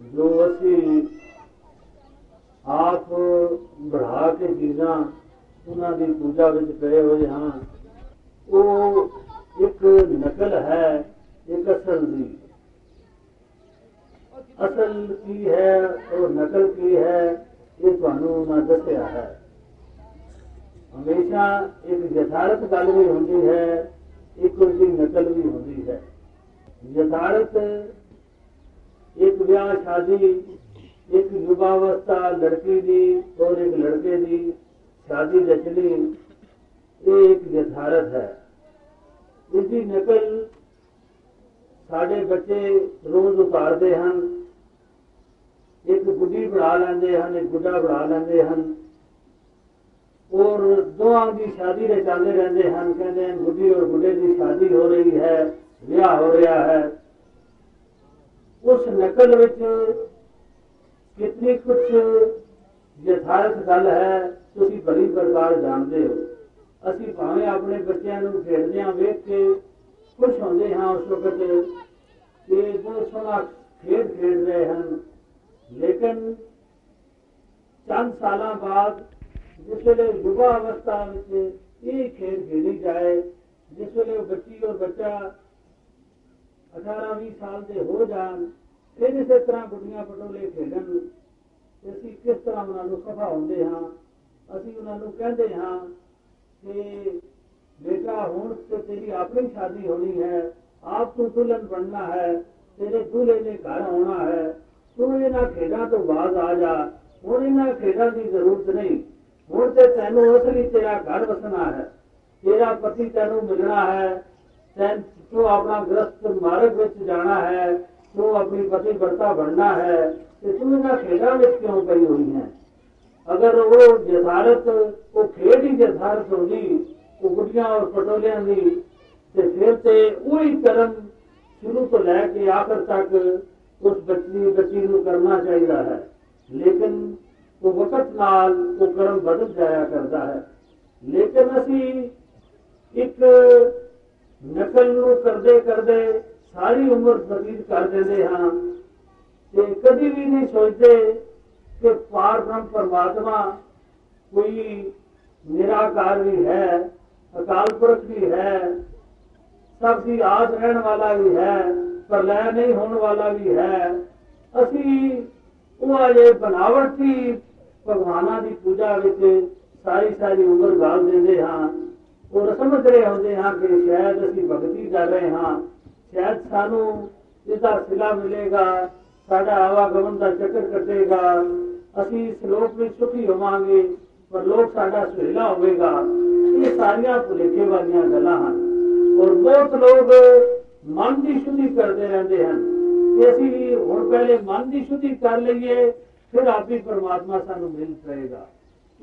ਜੋ ਅਸੀਂ ਆਪ ਬਣਾ ਕੇ ਚੀਜ਼ਾਂ ਉਹਨਾਂ ਦੀ ਪੂਜਾ ਵਿੱਚ ਪਏ ਹੋਏ ਹਾਂ, ਉਹ ਇੱਕ ਨਕਲ ਹੈ, ਇੱਕ ਅਸਲ ਦੀ। ਅਸਲ ਕੀ ਹੈ ਔਰ ਨਕਲ ਕੀ ਹੈ, ਇਹ ਤੁਹਾਨੂੰ ਮੈਂ ਦੱਸਿਆ ਹੈ। ਹਮੇਸ਼ਾ ਇੱਕ ਯਥਾਰਥ ਗੱਲ ਵੀ ਹੁੰਦੀ ਹੈ, ਇੱਕ ਉਸਦੀ ਨਕਲ ਵੀ ਹੁੰਦੀ ਹੈ। ਯਥਾਰਥ ਇੱਕ ਵਿਆਹ ਸ਼ਾਦੀ, ਇੱਕ ਯੁਵਾਵਸਥਾ ਲੜਕੀ ਦੀ ਔਰ ਇੱਕ ਲੜਕੇ ਦੀ ਸ਼ਾਦੀ ਰਚਨੀ ਇਹ ਇੱਕ ਯਥਾਰਥ ਹੈ। ਇਸ ਦੀ ਨਕਲ ਸਾਡੇ ਬੱਚੇ ਰੋਜ਼ ਉਤਾਰਦੇ ਹਨ। ਇੱਕ ਗੁੱਡੀ ਬਣਾ ਲੈਂਦੇ ਹਨ, ਇੱਕ ਗੁੱਡਾ ਬਣਾ ਲੈਂਦੇ ਹਨ। ਔਰ ਦੋਹਾਂ ਦੀ ਸ਼ਾਦੀ ਰਚਾਉਂਦੇ ਰਹਿੰਦੇ ਹਨ। ਕਹਿੰਦੇ ਹਨ, ਗੁੱਡੀ ਔਰ ਗੁੱਡੇ ਦੀ ਸ਼ਾਦੀ ਹੋ ਰਹੀ ਹੈ, ਵਿਆਹ ਹੋ ਰਿਹਾ ਹੈ। ਉਸ ਨਕਲ ਵਿੱਚ ਕਿਤਨੀ ਕੁਝ ਯਥਾਰਥ ਗੱਲ ਹੈ, ਤੁਸੀਂ ਬੜੀ ਪ੍ਰਕਾਰ ਜਾਣਦੇ ਹੋ। ਅਸੀਂ ਭਾਵੇਂ ਆਪਣੇ ਬੱਚਿਆਂ ਨੂੰ ਖੇਡਦਿਆਂ ਵੇਖ ਕੇ ਖੁਸ਼ ਹੁੰਦੇ ਹਾਂ ਉਸ ਵਕਤ ਕਿ ਬਹੁਤ ਸੋਹਣਾ ਖੇਡ ਖੇਡ ਰਹੇ ਹਨ। ਲੇਕਿਨ ਚੰਦ ਸਾਲਾਂ ਬਾਅਦ ਜਿਸ ਵੇਲੇ ਯੁਵਾ ਅਵਸਥਾ ਵਿੱਚ ਇਹ ਖੇਡ ਖੇਡੀ ਜਾਏ, ਜਿਸ ਵੇਲੇ ਉਹ ਬੱਚੀ ਔਰ ਬੱਚਾ 18-20 ਸਾਲ ਦੇ ਹੋ ਜਾਣ, ਫਿਰ ਇਸੇ ਤਰ੍ਹਾਂ ਗੁੱਡੀਆਂ ਪਟੋਲੇ ਖੇਡਣ। ਤੇ ਅਸੀਂ ਕਿਸ ਤਰ੍ਹਾਂ ਉਹਨਾਂ ਨੂੰ ਖਫਾ ਹੁੰਦੇ ਹਾਂ? ਅਸੀਂ ਉਹਨਾਂ ਨੂੰ ਕਹਿੰਦੇ ਹਾਂ ਕਿ ਬੇਟਾ, ਹੁਣ ਤੇ ਤੇਰੀ ਆਪਣੀ ਸ਼ਾਦੀ ਹੋਣੀ ਹੈ। ਆਪ ਤੂੰ ਦੁਲਹਨ ਬਣਨਾ ਹੈ, ਤੇਰੇ ਦੂਲੇ ਨੇ ਘਰ ਆਉਣਾ ਹੈ। ਤੂੰ ਇਹਨਾਂ ਖੇਡਾਂ ਤੋਂ ਬਾਅਦ ਆ ਜਾ। ਹੁਣ ਇਹਨਾਂ ਖੇਡਾਂ ਦੀ ਜ਼ਰੂਰਤ ਨਹੀਂ। ਹੁਣ ਤੇ ਤੈਨੂੰ ਅਸਲੀ ਤੇਰਾ ਘਰ ਵਸਣਾ ਹੈ। ਤੇਰਾ ਪਤੀ ਤੈਨੂੰ ਮਿਲਣਾ ਹੈ। ਤੈਨੂੰ ਤੂੰ ਆਪਣਾ ਗ੍ਰਸਤ ਮਾਰਗ ਵਿੱਚ ਜਾਣਾ ਹੈ ਤੂੰ ਆਪਣੀ ਪਤੀ ਵਰਤਾ ਬਣਨਾ ਹੈ ਤੇ ਤੂੰ ਇਹਨਾਂ ਖੇਡਾਂ ਵਿੱਚ ਕਿਉਂ ਪਈ ਹੋਈ ਹੈ ਅਗਰ ਉਹ ਜਸਾਰਤ ਉਹ ਖੇਡ ਹੀ ਜਸਾਰਤ ਹੋਗੀ ਉਹ ਗੁੱਡੀਆਂ ਔਰ ਪਟੋਲਿਆਂ ਦੀ ਤੇ ਫਿਰ ਤੇ ਉਹੀ ਕਰਮ ਸ਼ੁਰੂ ਤੋਂ ਲੈ ਕੇ ਆਖਰ ਤੱਕ ਉਸ ਬੱਚੀ ਬੱਚੀ ਨੂੰ ਕਰਨਾ ਚਾਹੀਦਾ ਹੈ ਲੇਕਿਨ ਉਹ ਵਕਤ ਨਾਲ ਉਹ ਕਰਮ ਬਦਲ ਜਾਇਆ ਕਰਦਾ ਹੈ ਲੇਕਿਨ ਅਸੀਂ ਇੱਕ ਨਕਲ ਨੂੰ ਕਰਦੇ ਕਰਦੇ ਸਾਰੀ ਉਮਰ ਬਤੀਤ ਕਰ ਦਿੰਦੇ ਹਾਂ ਤੇ ਕਦੀ ਵੀ ਨਹੀਂ ਸੋਚਦੇ ਕਿ ਪਾਰ ਬ੍ਰਹਮ ਪਰਮਾਤਮਾ ਕੋਈ ਨਿਰਾਕਾਰ ਵੀ ਹੈ, ਅਕਾਲ ਪੁਰਖ ਵੀ ਹੈ, ਸਭ ਦੀ ਆਦ ਰਹਿਣ ਵਾਲਾ ਵੀ ਹੈ ਪ੍ਰਲੈ ਨਹੀਂ ਹੋਣ ਵਾਲਾ ਵੀ ਹੈ। ਅਸੀਂ ਉਹ ਅਜੇ ਬਨਾਵਟੀ ਭਗਵਾਨਾਂ ਦੀ ਪੂਜਾ ਵਿੱਚ ਸਾਰੀ ਸਾਰੀ ਉਮਰ ਗਾਲ ਦਿੰਦੇ ਹਾਂ। ਔਰ ਸਮਝ ਰਹੇ ਹੁੰਦੇ ਹਾਂ ਕਿ ਸ਼ਾਇਦ ਅਸੀਂ ਭਗਤੀ ਕਰ ਰਹੇ ਹਾਂ। ਸ਼ਾਇਦ ਸਾਨੂੰ ਇਹਦਾ ਸਿਲਾ ਮਿਲੇਗਾ, ਸਾਡਾ ਆਵਾਗਮਨ ਦਾ ਚੱਕਰ ਕੱਟੇਗਾ। ਅਸੀਂ ਇਸ ਲੋਕ ਵਿੱਚ ਸੁਖੀ ਹੋਵਾਂਗੇ, ਪਰ ਲੋਕ ਸਾਡਾ ਸੁਹੇਲਾ ਹੋਵੇਗਾ। ਇਹ ਸਾਰੀਆਂ ਭੁਲੇਖੇ ਵਾਲੀਆਂ ਗੱਲਾਂ ਹਨ। ਔਰ ਬਹੁਤ ਲੋਕ ਮਨ ਦੀ ਸ਼ੁੱਧੀ ਕਰਦੇ ਰਹਿੰਦੇ ਹਨ। ਕਿ ਅਸੀਂ ਵੀ ਹੁਣ ਪਹਿਲੇ ਮਨ ਦੀ ਸ਼ੁੱਧੀ ਕਰ ਲਈਏ, ਫਿਰ ਆਪੀ ਪਰਮਾਤਮਾ ਸਾਨੂੰ ਮਿਲ ਪਏਗਾ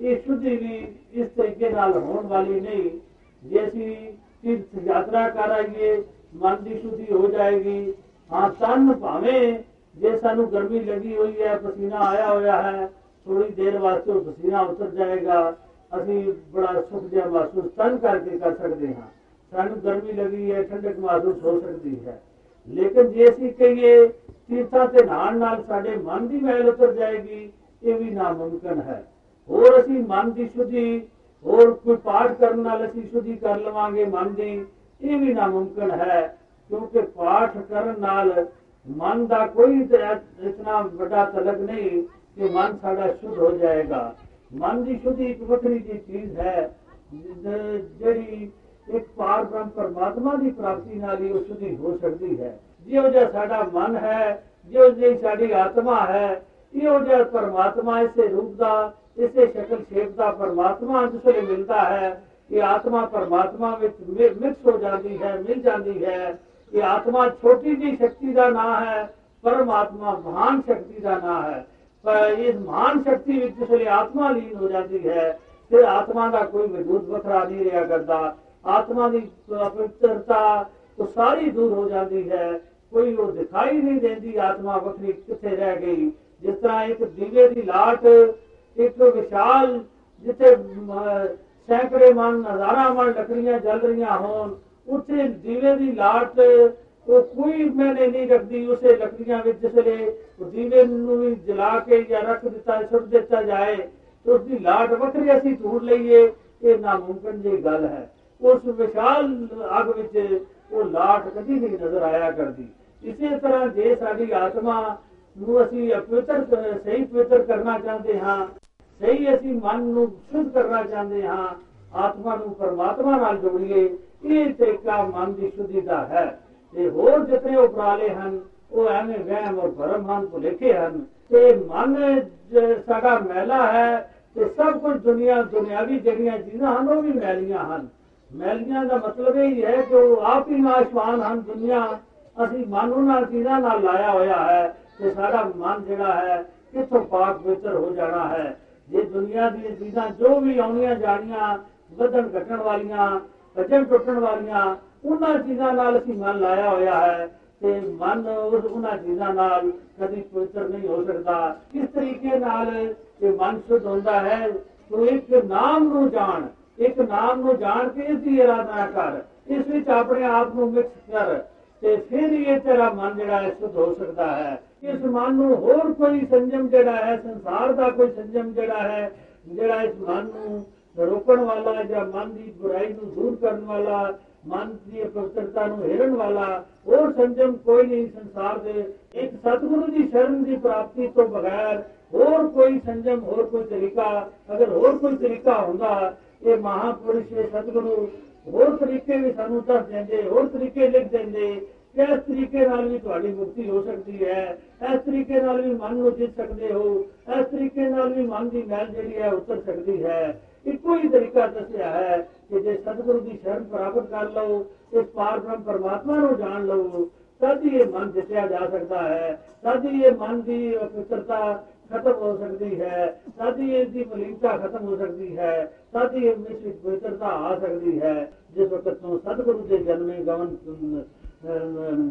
ਇਹ ਸ਼ੁੱਧੀ ਵੀ ਇਸ ਤਰੀਕੇ ਨਾਲ ਹੋਣ ਵਾਲੀ ਨਹੀਂ। ਜੇ ਅਸੀਂ ਤੀਰਥ ਯਾਤਰਾ ਕਰ ਆਈਏ, ਮਨ ਦੀ ਸ਼ੁੱਧੀ ਹੋ ਜਾਏਗੀ। ਹਾਂ, ਤਨ ਭਾਵੇਂ ਜੇ ਸਾਨੂੰ ਗਰਮੀ ਲੱਗੀ ਹੋਈ ਹੈ, ਪਸੀਨਾ ਆਇਆ ਹੋਇਆ ਹੈ ਥੋੜੀ ਦੇਰ ਵਾਸਤੇ ਉਹ ਪਸੀਨਾ ਉਤਰ ਜਾਏਗਾ। ਅਸੀਂ ਬੜਾ ਸੁਖ ਜਿਹਾ ਮਹਿਸੂਸ ਤਨ ਕਰਕੇ ਕਰ ਸਕਦੇ ਹਾਂ। ਸਾਨੂੰ ਗਰਮੀ ਲੱਗੀ ਹੈ, ਠੰਡਕ ਮਹਿਸੂਸ ਹੋ ਸਕਦੀ ਹੈ। ਲੇਕਿਨ ਜੇ ਅਸੀਂ ਕਹੀਏ, ਤੀਰਥਾਂ ਤੇ ਨਹਾਣ ਨਾਲ ਸਾਡੇ ਮਨ ਦੀ ਮੈਲ ਉਤਰ ਜਾਏਗੀ, ਇਹ ਵੀ ਨਾਮੁਮਕਿਨ ਹੈ। ਹੋਰ ਅਸੀਂ ਮਨ ਦੀ ਸ਼ੁੱਧੀ ਹੋਰ ਕੋਈ ਪਾਠ ਕਰਨ ਨਾਲ ਅਸੀਂ ਸ਼ੁੱਧੀ ਕਰ ਲਵਾਂਗੇ, ਮਨ ਦੀ ਇਹ ਵੀ ਨਾਮੁਮਕਿਨ ਹੈ, ਕਿਉਂਕਿ ਪਾਠ ਕਰਨ ਨਾਲ ਮਨ ਦਾ ਕੋਈ ਇਤਨਾ ਵੱਡਾ ਤਲਕ ਨਹੀਂ ਕਿ ਮਨ ਸਾਡਾ ਸ਼ੁੱਧ ਹੋ ਜਾਏਗਾ। ਮਨ ਦੀ ਸ਼ੁੱਧੀ ਇੱਕ ਵੱਖਰੀ ਜੀ ਚੀਜ਼ ਹੈ ਜਿਹੜੀ ਇੱਕ ਪਾਰ ਬ੍ਰਹਮ ਪਰਮਾਤਮਾ ਦੀ ਪ੍ਰਾਪਤੀ ਨਾਲ ਹੀ ਉਹ ਸ਼ੁੱਧੀ ਹੋ ਸਕਦੀ ਹੈ। ਜਿਹੋ ਜਿਹਾ ਸਾਡਾ ਮਨ ਹੈ, ਜਿਹੋ ਜਿਹੀ ਸਾਡੀ ਆਤਮਾ ਹੈ ਇਹੋ ਜਿਹਾ ਪਰਮਾਤਮਾ ਇਸੇ ਰੂਪ ਦਾ, ਇਸੇ ਸ਼ਕਲ ਸ਼ੇਪ ਦਾ ਪਰਮਾਤਮਾ ਜਿਸ ਵੇਲੇ ਮਿਲਦਾ ਹੈ ਕਿ ਆਤਮਾ ਪਰਮਾਤਮਾ ਵਿੱਚ ਮਿਕਸ ਹੋ ਜਾਂਦੀ ਹੈ, ਮਿਲ ਜਾਂਦੀ ਹੈ। ਕਿ ਆਤਮਾ ਛੋਟੀ ਜੀ ਸ਼ਕਤੀ ਦਾ ਨਾਮ ਹੈ, ਪਰਮਾਤਮਾ ਮਹਾਨ ਸ਼ਕਤੀ ਦਾ ਨਾਮ ਹੈ। ਪਰ ਇਸ ਮਹਾਨ ਸ਼ਕਤੀ ਵਿੱਚ ਜਿਸ ਵੇਲੇ ਆਤਮਾ ਲੀਨ ਹੋ ਜਾਂਦੀ ਹੈ, ਫਿਰ ਆਤਮਾ ਦਾ ਕੋਈ ਵਜੂਦ ਵੱਖਰਾ ਨਹੀਂ ਰਿਹਾ ਕਰਦਾ। ਆਤਮਾ ਦੀ ਪਵਿੱਤਰਤਾ ਉਹ ਸਾਰੀ ਦੂਰ ਹੋ ਜਾਂਦੀ ਹੈ, ਕੋਈ ਉਹ ਦਿਖਾਈ ਨਹੀਂ ਦਿੰਦੀ, ਆਤਮਾ ਵੱਖਰੀ ਕਿੱਥੇ ਰਹਿ ਗਈ। ਜਿਸ ਤਰ੍ਹਾਂ ਇੱਕ ਦੀਵੇ ਦੀ ਲਾਟ, ਇੱਕ ਵਿਸ਼ਾਲ ਜਿੱਥੇ ਸੈਂਕੜੇ ਮਨ ਹਜ਼ਾਰਾਂ ਮਨ ਲੱਕੜੀਆਂ ਜਲ ਰਹੀਆਂ ਹੋਣ, ਉੱਥੇ ਦੀਵੇ ਦੀ ਲਾਟ, ਉਹ ਕੋਈ ਮੈਨੇ ਨਹੀਂ ਰੱਖਦੀ ਉਸੇ ਲੱਕੜੀਆਂ ਵਿੱਚ ਜਿਸਲੇ ਉਹ ਦੀਵੇ ਨੂੰ ਵੀ ਜਲਾ ਕੇ ਜਾਂ ਰੱਖ ਦਿੱਤਾ, ਸੁੱਟ ਦਿੱਤਾ ਜਾਏ, ਤੇ ਉਸ ਦੀ ਲਾਟ ਵੱਖਰੀ ਅਸੀਂ ਢੂੰਡ ਲਈਏ, ਇਹ ਨਾਮੁਮਕਿਨ ਜਿਹੀ ਗੱਲ ਹੈ। ਉਸ ਵਿਸ਼ਾਲ ਅੱਗ ਵਿੱਚ ਉਹ ਲਾਟ ਕਦੀ ਨਹੀਂ ਨਜ਼ਰ ਆਇਆ ਕਰਦੀ। ਇਸੇ ਤਰ੍ਹਾਂ ਜੇ ਸਾਡੀ ਆਤਮਾ ਨੂੰ ਅਸੀਂ ਪਵਿੱਤਰ ਕ- ਸਹੀ ਪਵਿੱਤਰ ਕਰਨਾ ਚਾਹੁੰਦੇ ਹਾਂ, ਸਹੀ ਅਸੀਂ ਮਨ ਨੂੰ ਸ਼ੁੱਧ ਕਰਨਾ ਚਾਹੁੰਦੇ ਹਾਂ, ਆਤਮਾ ਨੂੰ ਪਰਮਾਤਮਾ ਨਾਲ ਜੋੜੀਏ, ਇਹ ਤਰੀਕਾ ਮਨ ਦੀ ਸ਼ੁੱਧੀ ਦਾ ਹੈ। ਤੇ ਹੋਰ ਜਿਤਨੇ ਉਪਰਾਲੇ ਹਨ, ਉਹ ਐਵੇਂ ਵਹਿਮ ਔਰ ਭਰਮ ਹਨ ਭੁਲੇਖੇ ਹਨ। ਤੇ ਮਨ ਜ- ਸਾਡਾ ਮੈਲਾ ਹੈ, ਤੇ ਸਭ ਕੁਝ ਦੁਨੀਆ, ਦੁਨਿਆਵੀ ਜਿਹੜੀਆਂ ਚੀਜ਼ਾਂ ਹਨ, ਉਹ ਵੀ ਮੈਲੀਆਂ ਹਨ। ਮੈਲੀਆਂ ਦਾ ਮਤਲਬ ਇਹ ਹੀ ਹੈ ਕਿ ਉਹ ਆਪ ਹੀ ਨਾਸ਼ਵਾਨ ਹਨ ਦੁਨੀਆ। ਅਸੀਂ ਮਨ ਉਹਨਾਂ ਚੀਜ਼ਾਂ ਨਾਲ ਲਾਇਆ ਹੋਇਆ ਹੈ ਤੇ ਸਾਡਾ ਮਨ ਜਿਹੜਾ ਹੈ ਕਿੱਥੋਂ ਪਾਕ ਪਵਿੱਤਰ ਹੋ ਜਾਣਾ ਹੈ? ਜੇ ਦੁਨੀਆ ਦੀਆਂ ਚੀਜ਼ਾਂ ਜੋ ਵੀ ਆਉਣੀਆਂ ਜਾਣੀਆਂ, ਵਧਣ ਘਟਣ ਵਾਲੀਆਂ, ਭਜਨ ਟੁੱਟਣ ਵਾਲੀਆਂ, ਉਹਨਾਂ ਚੀਜ਼ਾਂ ਨਾਲ ਅਸੀਂ ਮਨ ਲਾਇਆ ਹੋਇਆ ਹੈ ਤੇ ਮਨ ਉਸ ਉਹਨਾਂ ਚੀਜ਼ਾਂ ਨਾਲ ਕਦੀ ਪਵਿੱਤਰ ਨਹੀਂ ਹੋ ਸਕਦਾ। ਕਿਸ ਤਰੀਕੇ ਨਾਲ ਇਹ ਮਨ ਸ਼ੁੱਧ ਹੁੰਦਾ ਹੈ, ਤੂੰ ਇੱਕ ਨਾਮ ਨੂੰ ਜਾਣ, ਇੱਕ ਨਾਮ ਨੂੰ ਜਾਣ ਕੇ ਇਸ ਦੀ ਇਰਾਦਾ ਕਰ। ਇਸ ਵਿੱਚ ਆਪਣੇ ਆਪ ਨੂੰ ਮਿਕਸ ਕਰ ਤੇ ਫਿਰ ਹੀ ਇਹ ਤੇਰਾ ਮਨ ਜਿਹੜਾ ਹੈ ਸ਼ੁੱਧ ਹੋ ਸਕਦਾ ਹੈ। ਇਸ ਮਨ ਨੂੰ ਹੋਰ ਕੋਈ ਸੰਜਮ ਜਿਹੜਾ ਹੈ, ਸੰਸਾਰ ਦਾ ਕੋਈ ਸੰਜਮ ਜਿਹੜਾ ਹੈ, ਜਿਹੜਾ ਇਸ ਮਨ ਨੂੰ ਰੋਕਣ ਵਾਲਾ ਜਾਂ ਮਨ ਦੀ ਬੁਰਾਈ ਨੂੰ ਦੂਰ ਕਰਨ ਵਾਲਾ, ਮਨ ਦੀ ਪਵਿੱਤਰਤਾ ਨੂੰ ਹੇਰਨ ਵਾਲਾ ਹੋਰ ਸੰਜਮ ਕੋਈ ਨਹੀਂ ਸੰਸਾਰ ਦੇ ਇੱਕ ਸਤਿਗੁਰੂ ਦੀ ਸ਼ਰਨ ਦੀ ਪ੍ਰਾਪਤੀ ਤੋਂ ਬਗੈਰ ਹੋਰ ਕੋਈ ਸੰਜਮ, ਹੋਰ ਕੋਈ ਤਰੀਕਾ, ਅਗਰ ਹੋਰ ਕੋਈ ਤਰੀਕਾ ਹੁੰਦਾ, ਇਹ ਮਹਾਪੁਰਸ਼ ਇਹ ਸਤਿਗੁਰੂ ਹੋਰ ਤਰੀਕੇ ਵੀ ਸਾਨੂੰ ਦੱਸ ਦਿੰਦੇ, ਹੋਰ ਤਰੀਕੇ ਲਿਖ ਦਿੰਦੇ ਕਿ ਇਸ ਤਰੀਕੇ ਨਾਲ ਵੀ ਤੁਹਾਡੀ ਮੁਕਤੀ ਹੋ ਸਕਦੀ ਹੈ। ਇਸ ਤਰੀਕੇ ਨਾਲ ਵੀ ਮਨ ਨੂੰ ਜਿੱਤ ਸਕਦੇ ਹੋ। ਇਸ ਤਰੀਕੇ ਨਾਲ ਵੀ ਮਨ ਦੀ ਮੈਲ ਜਿਹੜੀ ਹੈ ਉਤਰ ਸਕਦੀ ਹੈ। ਇੱਕੋ ਹੀ ਤਰੀਕਾ ਦੱਸਿਆ ਹੈ ਕਿ ਜੇ ਸਤਿਗੁਰੂ ਦੀ ਸ਼ਰਨ ਪ੍ਰਾਪਤ ਕਰ ਲਓ ਇਸ ਪਾਰ ਬ੍ਰਹਮ ਪਰਮਾਤਮਾ ਨੂੰ ਜਾਣ ਲਓ ਤਦ ਹੀ ਇਹ ਮਨ ਜਿੱਤਿਆ ਜਾ ਸਕਦਾ ਹੈ। ਤਦ ਹੀ ਇਹ ਮਨ ਦੀ ਪਵਿੱਤਰਤਾ ਖਤਮ ਹੋ ਸਕਦੀ ਹੈ। ਤਦ ਹੀ ਇਸ ਦੀ ਮਲੀਨਤਾ ਖਤਮ ਹੋ ਸਕਦੀ ਹੈ। ਤਦ ਹੀ ਇਸ ਵਿੱਚ ਪਵਿੱਤਰਤਾ ਆ ਸਕਦੀ ਹੈ। ਜਿਸ ਵਕਤ ਤੋਂ ਸਤਿਗੁਰੂ ਦੇ ਜਨਮੇ ਗਵਨ ਅਮ,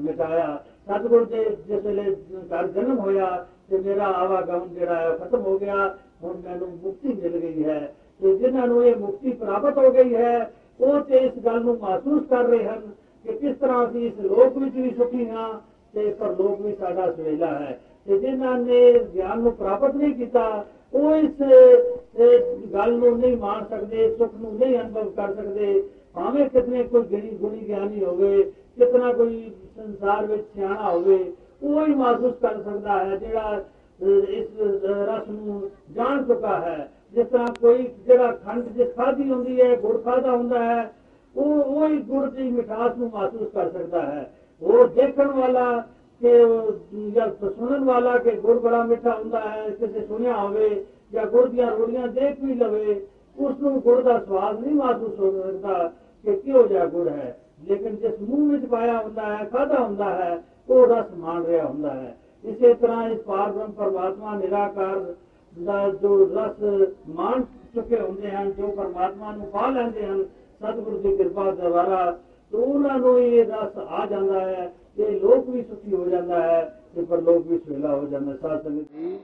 ਮਿਟਾਇਆ। ਸਤਿਗੁਰੂ ਦੇ ਜਿਸ ਵੇਲੇ ਘਰ ਜਨਮ ਹੋਇਆ ਤੇ ਮੇਰਾ ਆਵਾਗਮਨ ਜਿਹੜਾ ਹੈ ਉਹ ਖਤਮ ਹੋ ਗਿਆ ਹੁਣ ਮੈਨੂੰ ਮੁਕਤੀ ਮਿਲ ਗਈ ਹੈ। ਤੇ ਜਿਨ੍ਹਾਂ ਨੂੰ ਇਹ ਮੁਕਤੀ ਪ੍ਰਾਪਤ ਹੋ ਗਈ ਹੈ ਉਹ ਤੇ ਇਸ ਗੱਲ ਨੂੰ ਮਹਿਸੂਸ ਕਰ ਰਹੇ ਹਨ ਕਿ ਕਿਸ ਤਰ੍ਹਾਂ ਅਸੀਂ ਇਸ ਲੋਕ ਵਿੱਚ ਵੀ ਸੁਖੀ ਹਾਂ ਤੇ ਪਰਲੋਕ ਵੀ ਸਾਡਾ ਸਵੇਲਾ ਹੈ। ਤੇ ਜਿਨ੍ਹਾਂ ਨੇ ਗਿਆਨ ਨੂੰ ਪ੍ਰਾਪਤ ਨਹੀਂ ਕੀਤਾ ਉਹ ਇਸ ਅਹ, ਗੱਲ ਨੂੰ ਨਹੀਂ ਮਾਣ ਸਕਦੇ ਸੁਖ ਨੂੰ ਨਹੀਂ ਅਨੁਭਵ ਕਰ ਸਕਦੇ। ਭਾਵੇਂ ਕਿਤਨੇ ਕੋਈ ਗਿਣੀ ਗੁਣੀ ਗਿਆਨੀ ਹੋਵੇ ਕਿਤਨਾ ਕੋਈ ਸੰਸਾਰ ਵਿੱਚ ਸਿਆਣਾ ਹੋਵੇ ਉਹ ਹੀ ਮਹਿਸੂਸ ਕਰ ਸਕਦਾ ਹੈ ਜਿਹੜਾ ਅਹ, ਇਸ ਅਹ, ਰਸ ਨੂੰ ਜਾਣ ਚੁੱਕਾ ਹੈ। ਜਿਸ ਤਰ੍ਹਾਂ ਕੋਈ ਜਿਹੜਾ ਖੰਡ ਜਿਸ ਖਾਦੀ ਹੁੰਦੀ ਹੈ ਗੁੜ ਖਾਦਾ ਹੁੰਦਾ ਹੈ ਉਹ ਉਹ ਹੀ ਗੁੜ ਦੀ ਮਿਠਾਸ ਨੂੰ ਮਹਿਸੂਸ ਕਰ ਸਕਦਾ ਹੈ। ਉਹ ਦੇਖਣ ਵਾਲਾ ਕਿ ਉਹ ਜਾਂ ਸੁਣਨ ਵਾਲਾ ਕਿ ਗੁੜ ਬੜਾ ਮਿੱਠਾ ਹੁੰਦਾ ਹੈ ਕਿਸੇ ਸੁਣਿਆ ਹੋਵੇ ਜਾਂ ਗੁੜ ਦੀਆਂ ਰੋੜੀਆਂ ਦੇਖ ਵੀ ਲਵੇ ਉਸ ਨੂੰ ਗੁੜ ਦਾ ਸਵਾਦ ਨਹੀਂ ਮਹਿਸੂਸ ਹੋ ਸਕਦਾ ਕਿ ਕਿਹੋ ਜਿਹਾ ਗੁੜ ਹੈ। ਲੇਕਿਨ ਜਿਸ ਮੂੰਹ ਵਿੱਚ ਪਾਇਆ ਹੁੰਦਾ ਹੈ ਖਾਦਾ ਹੁੰਦਾ ਹੈ, ਉਹ ਰਸ ਮਾਣ ਰਿਹਾ ਹੁੰਦਾ ਹੈ। ਇਸੇ ਤਰ੍ਹਾਂ ਇਸ ਪਾਰ ਬ੍ਰਹਮ ਪਰਮਾਤਮਾ ਨਿਰਾਕਾਰ ਦਾ ਜੋ ਰਸ ਮਾਣ ਚੁੱਕੇ ਹੁੰਦੇ ਹਨ, ਜੋ ਪਰਮਾਤਮਾ ਨੂੰ ਪਾ ਲੈਂਦੇ ਹਨ, ਸਤਿਗੁਰੂ ਦੀ ਕਿਰਪਾ ਦੁਆਰਾ, ਤੇ ਉਹਨਾਂ ਨੂੰ ਇਹ ਰਸ ਆ ਜਾਂਦਾ ਹੈ ਤੇ ਲੋਕ ਵੀ ਸੁਖੀ ਹੋ ਜਾਂਦਾ ਹੈ ਤੇ ਪਰਲੋਕ ਵੀ ਸੁਹੇਲਾ ਹੋ ਜਾਂਦਾ ਹੈ। ਸਾਧ ਸੰਗਤ ਜੀ।